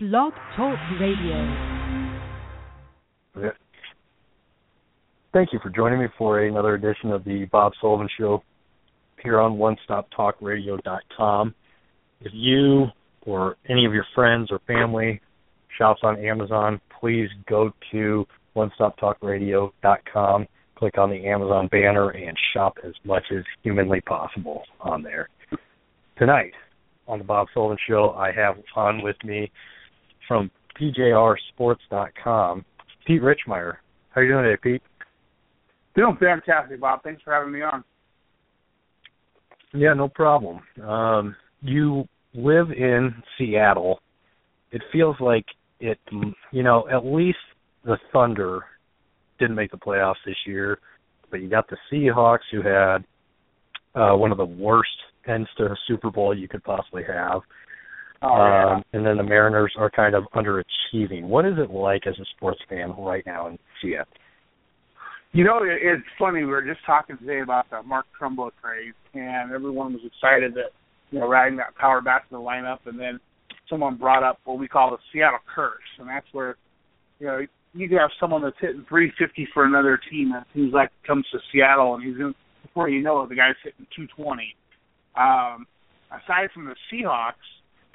Blog Talk Radio. Thank you for joining me for another edition of the Bob Sullivan Show here on OneStopTalkRadio.com. If you or any of your friends or family shops on Amazon, please go to OneStopTalkRadio.com, click on the Amazon banner, and shop as much as humanly possible on there. Tonight on the Bob Sullivan Show, I have on with me from PJRSports.com, Pete Richmire. How are you doing today, Pete? Doing fantastic, Bob. Thanks for having me on. Yeah, no problem. Um, you live in Seattle. It feels like it, you know, at least the Thunder didn't make the playoffs this year, but you got the Seahawks who had uh, one of the worst ends to a Super Bowl you could possibly have. Oh, yeah. Um, and then the Mariners are kind of underachieving. What is it like as a sports fan right now in Seattle? You know, it- it's funny. We were just talking today about the Mark Trumbo trade, and everyone was excited that you know riding that power back to the lineup, and then someone brought up what we call the Seattle curse, and that's where you know you can have someone that's hitting 350 for another team, and it seems like comes to Seattle, and he's in, before you know it, the guy's hitting 220. Um, aside from the Seahawks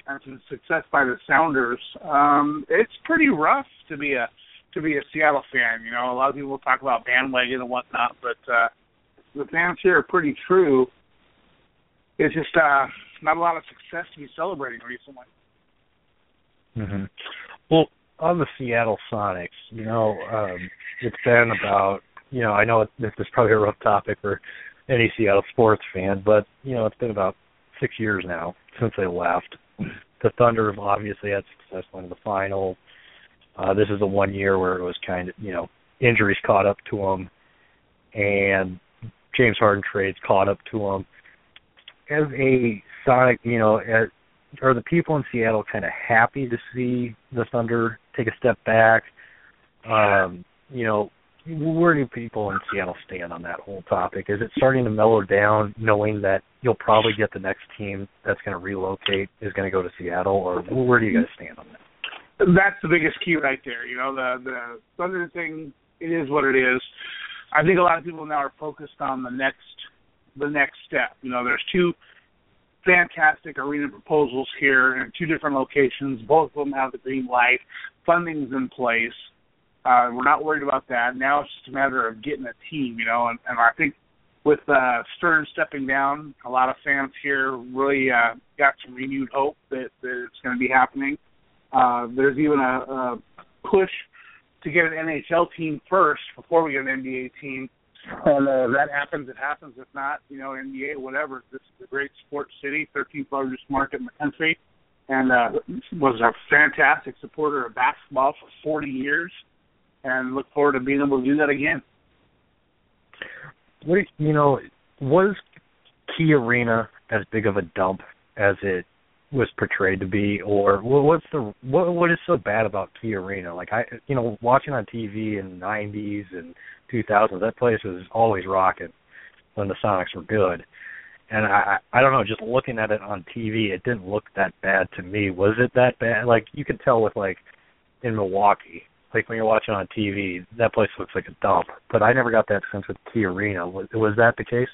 and some success by the Sounders, um, it's pretty rough to be a to be a Seattle fan. You know, a lot of people talk about bandwagon and whatnot, but uh, the fans here are pretty true. It's just uh, not a lot of success to be celebrating recently. hmm Well, on the Seattle Sonics, you know, um, it's been about, you know, I know this is probably a rough topic for any Seattle sports fan, but you know, it's been about six years now since they left. The Thunder have obviously had success winning the final. Uh, this is the one year where it was kind of, you know, injuries caught up to them, and James Harden trades caught up to them. As a Sonic, you know, as, are the people in Seattle kind of happy to see the Thunder take a step back? Um, you know, where do people in Seattle stand on that whole topic? Is it starting to mellow down, knowing that you'll probably get the next team that's going to relocate is going to go to Seattle, or where do you guys stand on that? That's the biggest key right there. You know, the the Thunder thing. It is what it is. I think a lot of people now are focused on the next the next step. You know, there's two fantastic arena proposals here in two different locations. Both of them have the green light. Funding's in place. Uh, we're not worried about that. Now it's just a matter of getting a team, you know, and, and I think with uh, Stern stepping down, a lot of fans here really uh, got some renewed hope that, that it's going to be happening. Uh, there's even a, a push to get an NHL team first before we get an NBA team. And uh, if that happens, it happens. If not, you know, NBA, whatever. This is a great sports city, 13th largest market in the country, and uh, was a fantastic supporter of basketball for 40 years, and look forward to being able to do that again. What you know? Was Key Arena as big of a dump as it was portrayed to be, or what's the what what is so bad about Key Arena? Like I, you know, watching on TV in the '90s and 2000s, that place was always rocking when the Sonics were good. And I, I don't know, just looking at it on TV, it didn't look that bad to me. Was it that bad? Like you could tell with like in Milwaukee, like when you're watching on TV, that place looks like a dump. But I never got that sense with Key Arena. Was was that the case?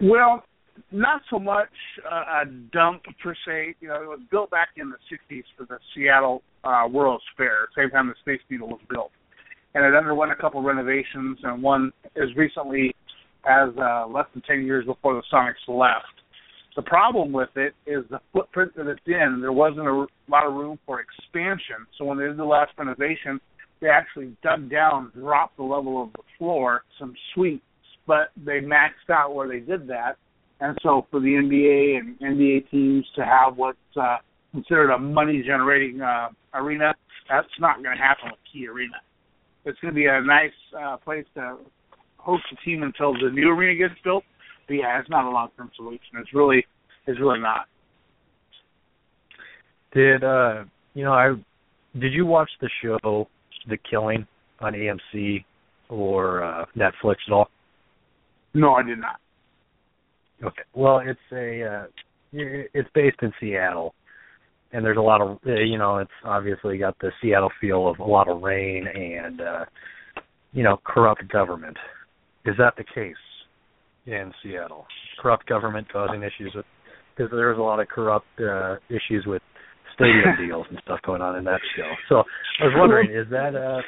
Well, not so much uh, a dump per se. You know, it was built back in the '60s for the Seattle uh, World's Fair, same time the Space Needle was built, and it underwent a couple renovations, and one as recently as uh, less than 10 years before the Sonics left. The problem with it is the footprint that it's in. There wasn't a lot of room for expansion, so when they did the last renovation, they actually dug down, dropped the level of the floor, some suites, but they maxed out where they did that. And so for the NBA and NBA teams to have what's uh, considered a money generating uh, arena, that's not going to happen with Key Arena. It's going to be a nice uh, place to host a team until the new arena gets built. But yeah, it's not a long term solution. It's really it's really not. Did uh you know I did you watch the show The Killing on AMC or uh Netflix at all? No, I did not. Okay. Well, it's a uh it's based in Seattle and there's a lot of uh, you know it's obviously got the Seattle feel of a lot of rain and uh you know corrupt government. Is that the case in Seattle? Corrupt government causing issues with because there was a lot of corrupt uh issues with stadium deals and stuff going on in that show. So I was wondering, is that uh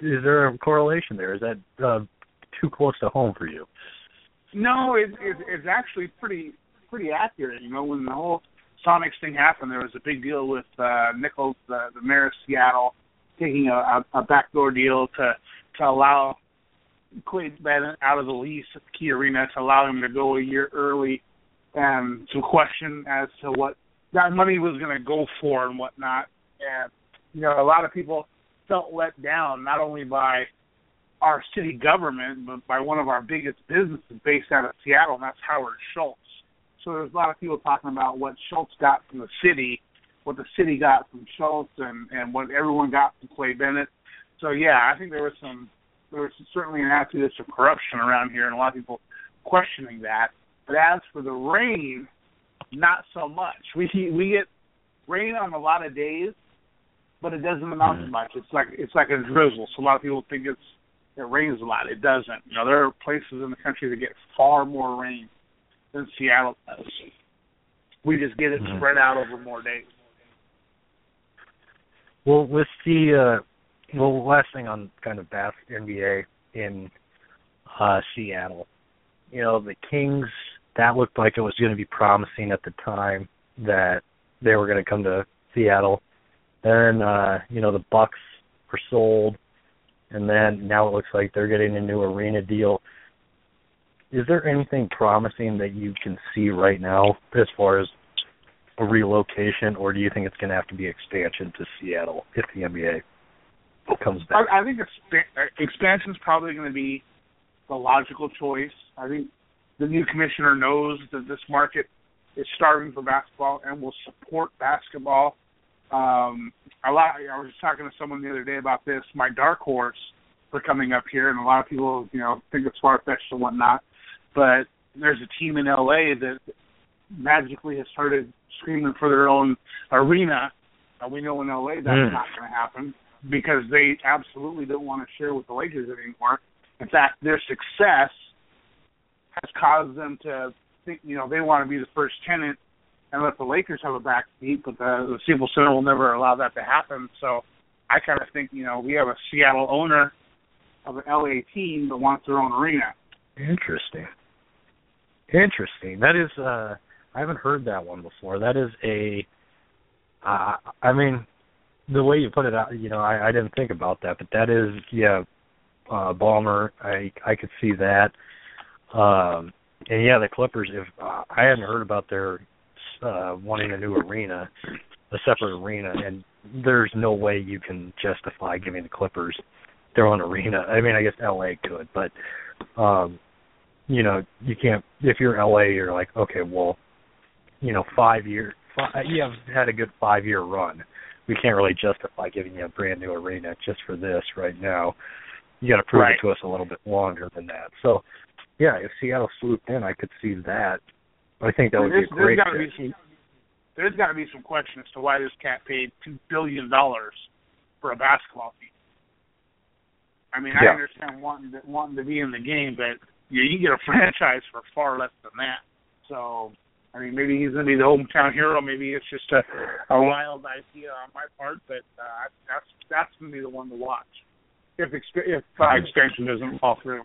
is there a correlation there? Is that uh, too close to home for you? No, it, it, it's actually pretty pretty accurate. You know, when the whole Sonics thing happened, there was a big deal with uh, Nickels, the, the mayor of Seattle, taking a, a, a backdoor deal to to allow Clay Bennett out of the lease at Key Arena to allow him to go a year early, and some question as to what that money was going to go for and whatnot. And you know, a lot of people felt let down not only by our city government, but by one of our biggest businesses based out of Seattle, and that's Howard Schultz. So there's a lot of people talking about what Schultz got from the city, what the city got from Schultz, and and what everyone got from Clay Bennett. So yeah, I think there was some there was certainly an attitude of corruption around here, and a lot of people questioning that. But as for the rain, not so much. We we get rain on a lot of days, but it doesn't amount to much. It's like it's like a drizzle. So a lot of people think it's it rains a lot. It doesn't. You know, there are places in the country that get far more rain than Seattle does. We just get it Mhm. spread out over more days. Well, with the uh, well, last thing on kind of bas NBA in uh, Seattle, you know, the Kings. That looked like it was going to be promising at the time that they were going to come to Seattle. Then, uh, you know, the Bucks were sold, and then now it looks like they're getting a new arena deal. Is there anything promising that you can see right now as far as a relocation, or do you think it's going to have to be expansion to Seattle if the NBA comes back? I, I think expa- expansion is probably going to be the logical choice. I think the new commissioner knows that this market is starving for basketball and will support basketball. Um, a lot. I was just talking to someone the other day about this. My dark horse for coming up here, and a lot of people, you know, think it's far fetched and whatnot. But there's a team in LA that magically has started screaming for their own arena. Uh, we know in LA that's Mm. not going to happen because they absolutely don't want to share with the Lakers anymore. In fact, their success has caused them to think, you know, they want to be the first tenant and let the Lakers have a back seat, but the, the Staples Center will never allow that to happen. So I kind of think, you know, we have a Seattle owner of an LA team that wants their own arena. Interesting. Interesting. That is uh I haven't heard that one before. That is a uh I mean the way you put it out, you know, I I didn't think about that, but that is yeah, uh Ballmer. I I could see that. Um and yeah, the Clippers if uh, I hadn't heard about their uh wanting a new arena, a separate arena and there's no way you can justify giving the Clippers their own arena. I mean, I guess LA could, but um you know, you can't if you're LA, you're like, okay, well, you know, five years, five, you have had a good five year run. We can't really justify giving you a brand new arena just for this right now. You got to prove Right. it to us a little bit longer than that. So, yeah, if Seattle swooped in, I could see that. I think that would be a there's great. gotta be some- There's got to be some question as to why this cat paid two billion dollars for a basketball team. I mean, I understand wanting to, wanting to be in the game, but you, you get a franchise for far less than that. So, I mean, maybe he's going to be the hometown hero. Maybe it's just a, a wild idea on my part, but uh, that's that's going to be the one to watch if exp- if uh, expansion doesn't fall through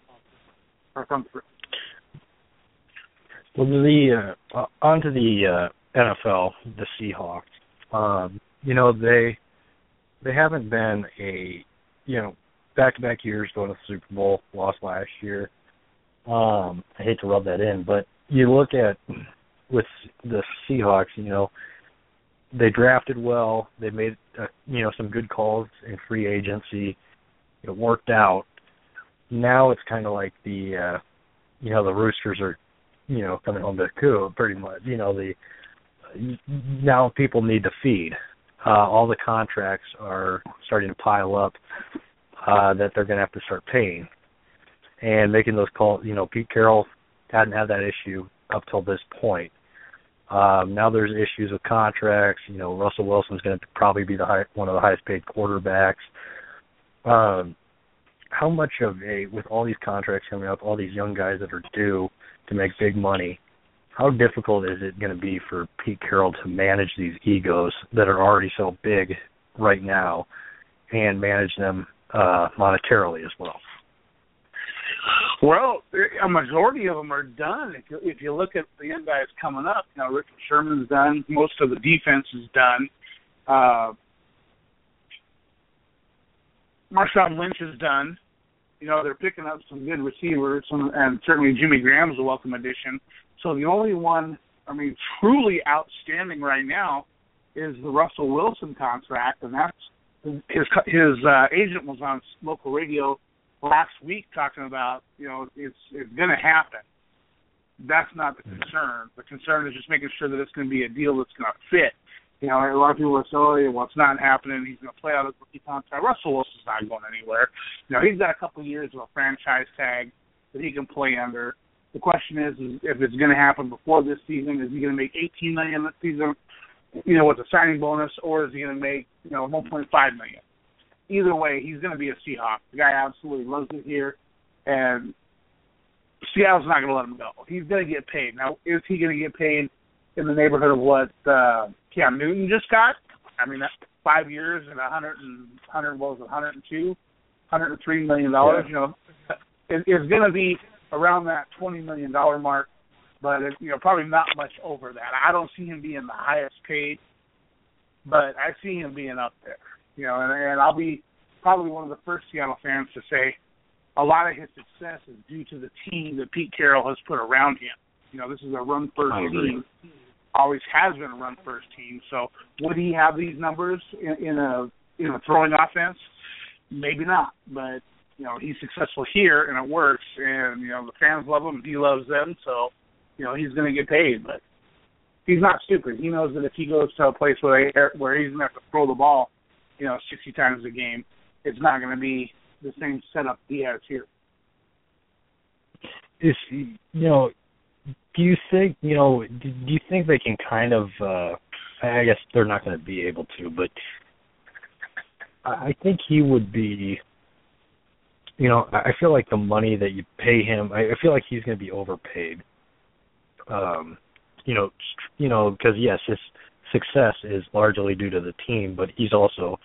or come through. Well, the uh, onto the uh, NFL, the Seahawks. Um, you know they they haven't been a you know back to back years going to the Super Bowl, lost last year. Um, I hate to rub that in, but you look at with the Seahawks, you know they drafted well. They made uh, you know some good calls in free agency. It worked out. Now it's kind of like the uh, you know the Roosters are you know, coming home to the coup, pretty much. You know, the now people need to feed. Uh, all the contracts are starting to pile up uh, that they're going to have to start paying, and making those calls. You know, Pete Carroll hadn't had that issue up till this point. Um, now there's issues with contracts. You know, Russell Wilson's going to probably be the high, one of the highest paid quarterbacks. Um, how much of a with all these contracts coming up, all these young guys that are due to make big money, how difficult is it going to be for Pete Carroll to manage these egos that are already so big right now, and manage them uh, monetarily as well? Well, a majority of them are done. If you, if you look at the young guys coming up, you know, Richard Sherman's done. Most of the defense is done. Uh, Marshawn Lynch is done. You know, they're picking up some good receivers, some, and certainly Jimmy Graham's a welcome addition. So the only one, I mean, truly outstanding right now is the Russell Wilson contract, and that's his his uh, agent was on local radio last week talking about, you know, it's it's going to happen. That's not the hmm. concern. The concern is just making sure that it's going to be a deal that's going to fit. You know, a lot of people are saying, oh, well, it's not happening. He's going to play out his rookie contract. Russell Wilson's not going anywhere. You know, he's got a couple of years of a franchise tag that he can play under. The question is, is if it's going to happen before this season, is he going to make 18 million this season, you know, with a signing bonus, or is he going to make, you know, 1.5 million? Either way, he's going to be a Seahawk. The guy absolutely loves it here, and Seattle's not going to let him go. He's going to get paid. Now, is he going to get paid in the neighborhood of what uh, Cam Newton just got? I mean, that's five years and a hundred and hundred what was it, hundred and two, hundred and three million dollars. Yeah. You know, it, it's going to be around that twenty million dollar mark, but it, you know, probably not much over that. I don't see him being the highest paid, but I see him being up there. You know, and, and I'll be probably one of the first Seattle fans to say a lot of his success is due to the team that Pete Carroll has put around him. You know, this is a run first team. Always has been a run first team. So would he have these numbers in, in a in a throwing offense? Maybe not. But you know, he's successful here and it works and, you know, the fans love him, he loves them, so, you know, he's gonna get paid. But he's not stupid. He knows that if he goes to a place where they, where he's gonna have to throw the ball you know, 60 times a game, it's not going to be the same setup he has here. Is you know, do you think you know? Do you think they can kind of? uh I guess they're not going to be able to, but I think he would be. You know, I feel like the money that you pay him. I feel like he's going to be overpaid. Um, you know, you know, because yes, his success is largely due to the team, but he's also,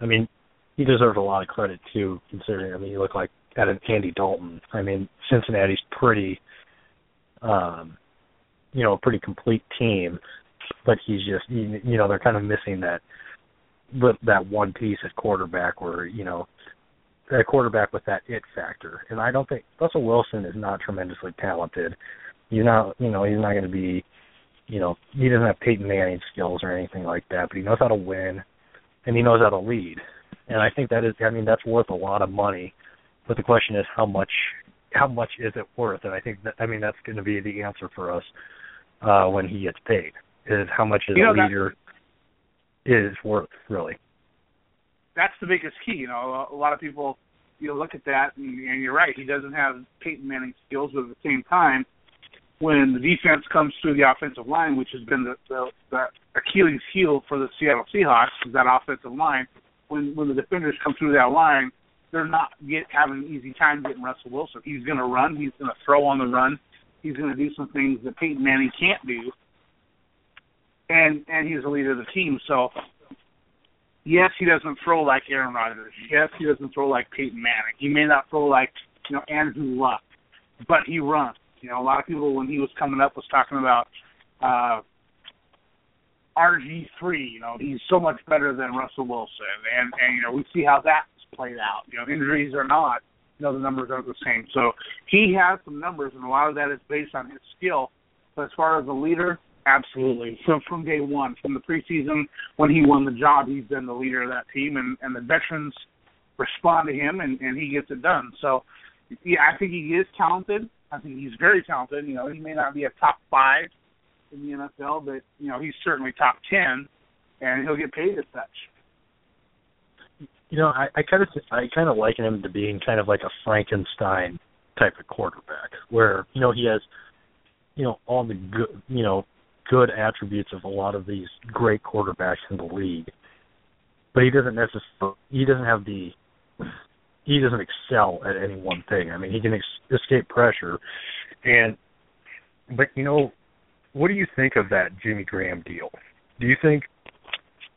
I mean, he deserves a lot of credit too, considering. I mean, you look like at an Andy Dalton. I mean, Cincinnati's pretty, um, you know, a pretty complete team, but he's just, you know, they're kind of missing that, that one piece at quarterback where you know, a quarterback with that it factor. And I don't think Russell Wilson is not tremendously talented. He's not, you know, he's not going to be you know, he doesn't have Peyton Manning skills or anything like that, but he knows how to win and he knows how to lead. And I think that is I mean that's worth a lot of money. But the question is how much how much is it worth? And I think that I mean that's going to be the answer for us uh when he gets paid. Is how much is you know, a leader is worth really. That's the biggest key, you know. A lot of people you know, look at that and, and you're right, he doesn't have Peyton Manning skills, but at the same time when the defense comes through the offensive line, which has been the, the, the Achilles heel for the Seattle Seahawks, is that offensive line. When when the defenders come through that line, they're not get having an easy time getting Russell Wilson. He's going to run. He's going to throw on the run. He's going to do some things that Peyton Manning can't do. And and he's the leader of the team. So yes, he doesn't throw like Aaron Rodgers. Yes, he doesn't throw like Peyton Manning. He may not throw like you know Andrew Luck, but he runs. You know, a lot of people when he was coming up was talking about uh RG three, you know, he's so much better than Russell Wilson and and you know, we see how that's played out. You know, injuries or not, you know, the numbers aren't the same. So he has some numbers and a lot of that is based on his skill. But as far as a leader, absolutely. From from day one, from the preseason when he won the job, he's been the leader of that team and, and the veterans respond to him and, and he gets it done. So yeah, I think he is talented. I think he's very talented. You know, he may not be a top five in the NFL, but you know, he's certainly top ten, and he'll get paid as such. You know, I, I kind of I kind of liken him to being kind of like a Frankenstein type of quarterback, where you know he has, you know, all the good, you know, good attributes of a lot of these great quarterbacks in the league, but he doesn't necessarily he doesn't have the he doesn't excel at any one thing. I mean, he can ex- escape pressure, and but you know, what do you think of that Jimmy Graham deal? Do you think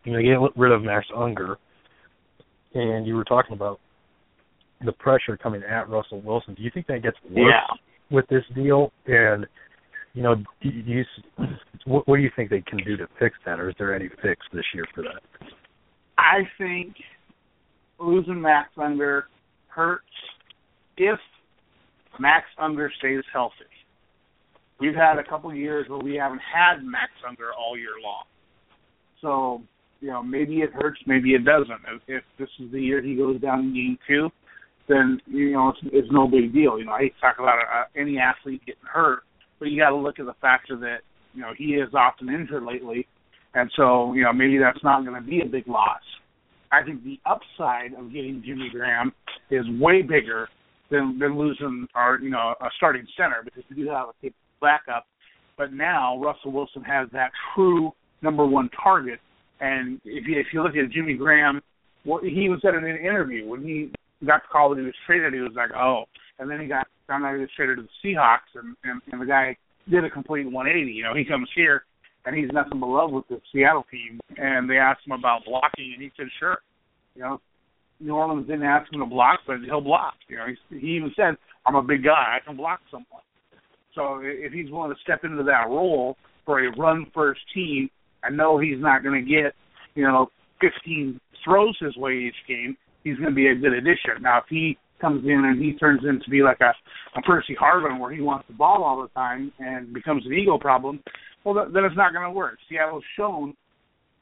you know get rid of Max Unger, and you were talking about the pressure coming at Russell Wilson? Do you think that gets worse Yeah. with this deal? And you know, do you, what, what do you think they can do to fix that, or is there any fix this year for that? I think losing Max Unger hurts if Max Unger stays healthy. We've had a couple years where we haven't had Max Unger all year long. So, you know, maybe it hurts, maybe it doesn't. If, if this is the year he goes down in game two, then you know it's, it's no big deal. You know, I hate to talk about uh, any athlete getting hurt, but you got to look at the factor that you know he is often injured lately, and so you know maybe that's not going to be a big loss. I think the upside of getting Jimmy Graham is way bigger than than losing our you know a starting center because we do have a backup, but now Russell Wilson has that true number one target. And if you if you look at Jimmy Graham, what he even said in an interview when he got the call that he was traded, he was like, oh, and then he got found out he was traded to the Seahawks, and and, and the guy did a complete 180. You know, he comes here and he's nothing but love with the Seattle team. And they asked him about blocking, and he said, sure. You know, New Orleans didn't ask him to block, but he'll block. You know, he, he even said, I'm a big guy, I can block someone. So if he's willing to step into that role for a run first team, I know he's not going to get, you know, 15 throws his way each game. He's going to be a good addition. Now, if he comes in and he turns into be like a, a Percy Harvin where he wants the ball all the time and becomes an ego problem, well, th- then it's not going to work. Seattle's shown,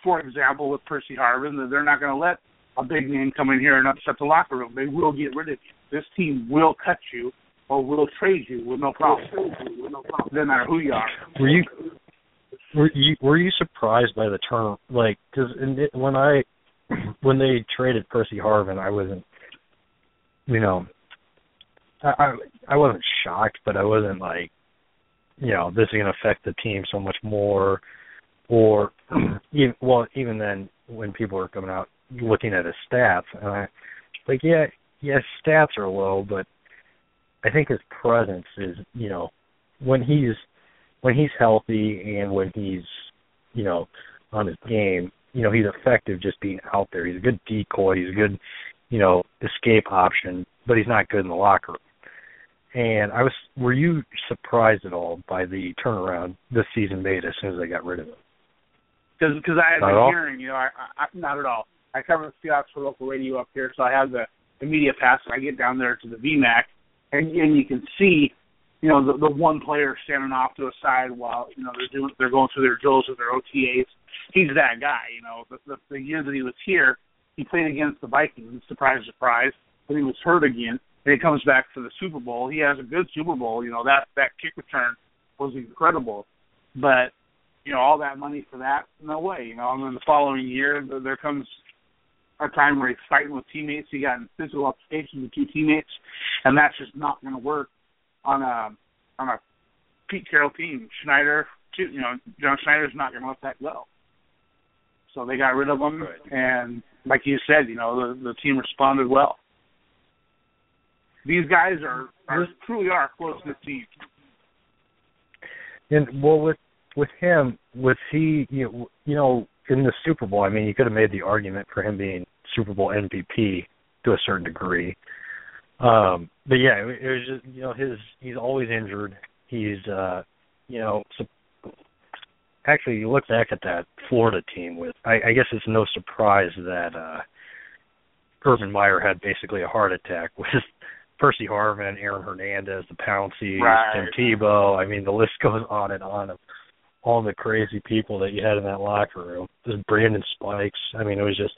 for example, with Percy Harvin, that they're not going to let a big name come in here and upset the locker room. They will get rid of you. This team will cut you or will trade you with no problem. Doesn't matter who you are. Were you were you were you surprised by the turn? Like, because when I when they traded Percy Harvin, I wasn't, you know, I I, I wasn't shocked, but I wasn't like, you know, this is going to affect the team so much more, or even well, even then when people were coming out looking at his stats, and I like, yeah, yeah, stats are low, but I think his presence is, you know, when he's when he's healthy and when he's, you know, on his game, you know, he's effective just being out there. He's a good decoy. He's a good, you know, escape option, but he's not good in the locker room. And I was, were you surprised at all by the turnaround this season made as soon as they got rid of him? Because because I had Not been hearing, you know, I, I not at all. I cover the Seahawks for local radio up here, so I have the the media pass. And I get down there to the VMAC, and and you can see, you know, the the one player standing off to the side while you know they're doing they're going through their drills with their OTAs. He's that guy, you know. The, the the year that he was here, he played against the Vikings. Surprise, surprise. But he was hurt again. And he comes back for the Super Bowl. He has a good Super Bowl. You know that that kick return was incredible. But you know all that money for that, no way. You know, and then the following year th- there comes a time where he's fighting with teammates. He got in physical altercations with two teammates, and that's just not going to work on a on a Pete Carroll team. Schneider, too, you know, John Schneider's not going to let that go. So they got rid of him, Right. and like you said, you know, the the team responded well. These guys are, are truly are a close knit team. And well, with with him, was he you know, you know in the Super Bowl? I mean, you could have made the argument for him being Super Bowl MVP to a certain degree. Um, but yeah, it, it was just you know his he's always injured. He's uh, you know sup- actually you look back at that Florida team with I, I guess it's no surprise that uh, Urban Meyer had basically a heart attack with Percy Harvin, Aaron Hernandez, the Pouncey, Right. Tim Tebow. I mean, the list goes on and on of all the crazy people that you had in that locker room. This Brandon Spikes. I mean, it was just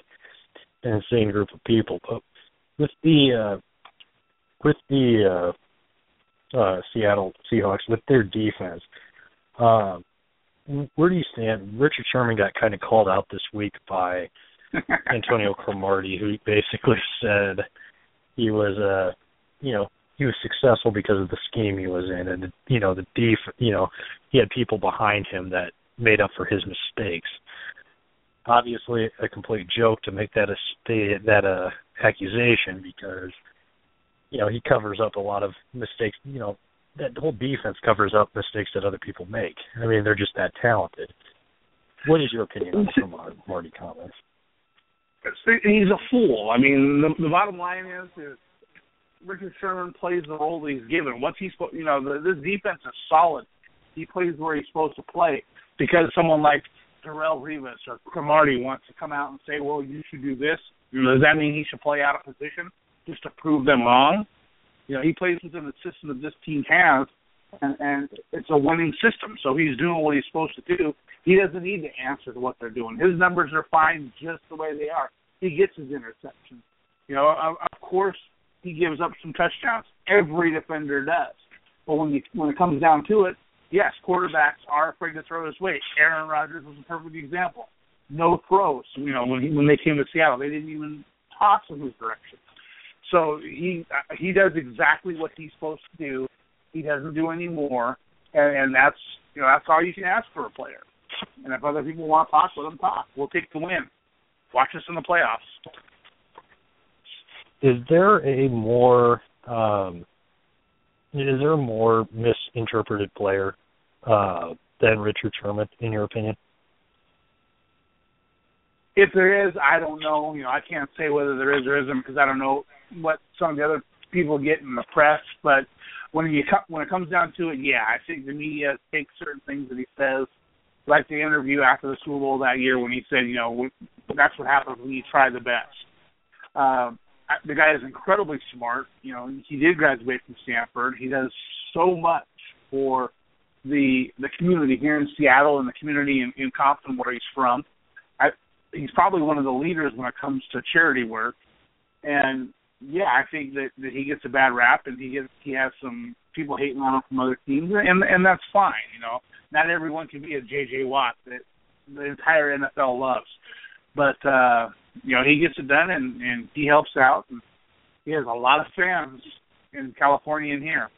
an insane group of people. But with the uh, with the uh, uh, Seattle Seahawks, with their defense, um, where do you stand? Richard Sherman got kind of called out this week by Antonio Cromartie, who basically said he was uh you know he was successful because of the scheme he was in, and you know the def you know he had people behind him that made up for his mistakes. Obviously, a complete joke to make that a that a accusation because you know he covers up a lot of mistakes. You know that whole defense covers up mistakes that other people make. I mean, they're just that talented. What is your opinion on some Marty comments? He's a fool. I mean, the, the bottom line is, is Richard Sherman plays the role that he's given. What's he supposed? You know, the, this defense is solid. He plays where he's supposed to play because someone like Darrelle Revis or Cromartie wants to come out and say, "Well, you should do this." Does that mean he should play out of position just to prove them wrong? You know, he plays within the system that this team has, and, and it's a winning system. So he's doing what he's supposed to do. He doesn't need to answer to what they're doing. His numbers are fine just the way they are. He gets his interceptions. You know, of, of course, he gives up some touchdowns. Every defender does. But when you when it comes down to it, yes, quarterbacks are afraid to throw his weight. Aaron Rodgers was a perfect example. No throws. You know, when he, when they came to Seattle, they didn't even toss in his direction. So he he does exactly what he's supposed to do. He doesn't do any more, and, and that's you know that's all you can ask for a player. And if other people want to talk, let them talk. We'll take the win. Watch us in the playoffs. Is there a more um, is there a more misinterpreted player uh, than Richard Sherman, in your opinion? If there is, I don't know. You know, I can't say whether there is or isn't because I don't know what some of the other people get in the press. But when you when it comes down to it, yeah, I think the media takes certain things that he says, like the interview after the Super Bowl that year when he said, you know, that's what happens when you try the best. Um, the guy is incredibly smart. You know, he did graduate from Stanford. He does so much for the the community here in Seattle and the community in, in Compton where he's from. I, he's probably one of the leaders when it comes to charity work. And yeah, I think that that he gets a bad rap, and he gets he has some people hating on him from other teams, and and that's fine. You know, not everyone can be a J.J. Watt that the entire NFL loves, but uh, you know he gets it done, and and he helps out, and he has a lot of fans in California and here.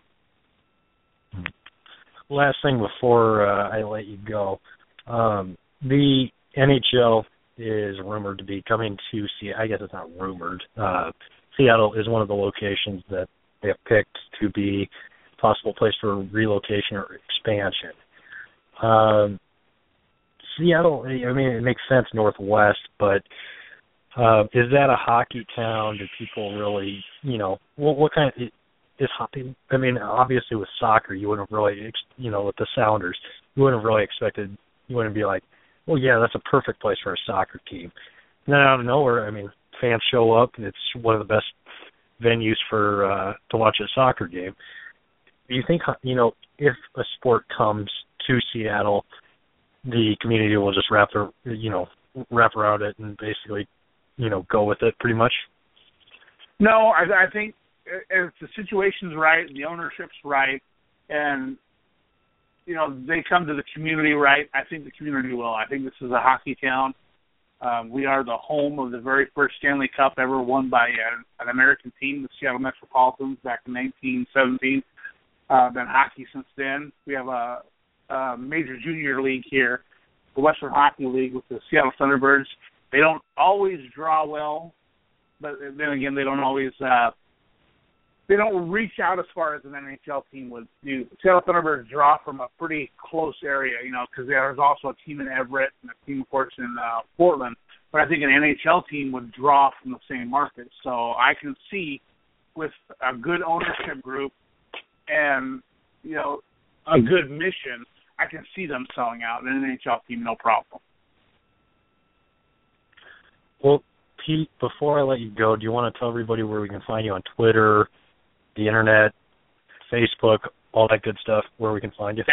Last thing before uh, I let you go, um, the NHL is rumored to be coming to see. I guess it's not rumored. Uh, Seattle is one of the locations that they have picked to be a possible place for relocation or expansion. Um, Seattle, I mean, it makes sense northwest, but uh, is that a hockey town? Do people really, you know, what, what kind of is hockey? I mean, obviously with soccer, you wouldn't really, you know, with the Sounders, you wouldn't really expected. You wouldn't be like, well, yeah, that's a perfect place for a soccer team. And then out of nowhere, I mean, fans show up, and it's one of the best venues for uh, to watch a soccer game. Do you think you know if a sport comes to Seattle, the community will just wrap their you know wrap around it and basically you know go with it pretty much? No, I, I think if the situation's right, the ownership's right, and you know they come to the community right, I think the community will. I think this is a hockey town. Um, we are the home of the very first Stanley Cup ever won by an, an American team, the Seattle Metropolitans, back in 1917. Uh, been hockey since then. We have a, a major junior league here, the Western Hockey League with the Seattle Thunderbirds. They don't always draw well, but then again, they don't always uh, they don't reach out as far as an NHL team would do. Seattle Thunderbirds draw from a pretty close area, you know, because there's also a team in Everett and a team, of course, in uh, Portland. But I think an NHL team would draw from the same market. So I can see with a good ownership group and you know a good mission, I can see them selling out an NHL team, no problem. Well, Pete, before I let you go, do you want to tell everybody where we can find you on Twitter, the internet, Facebook, all that good stuff, where we can find you?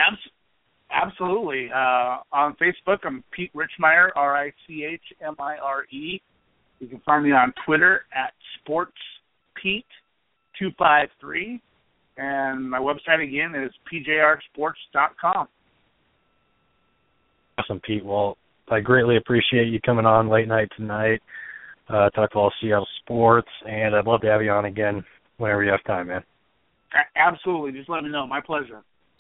Absolutely. Uh, on Facebook, I'm Pete Richmire, R I C H M I R E. You can find me on Twitter at SportsPete253. And my website again is pjrsports.com. Awesome, Pete. Well, I greatly appreciate you coming on late night tonight. Uh, talk all Seattle sports, and I'd love to have you on again whenever you have time, man. Absolutely. Just let me know. My pleasure.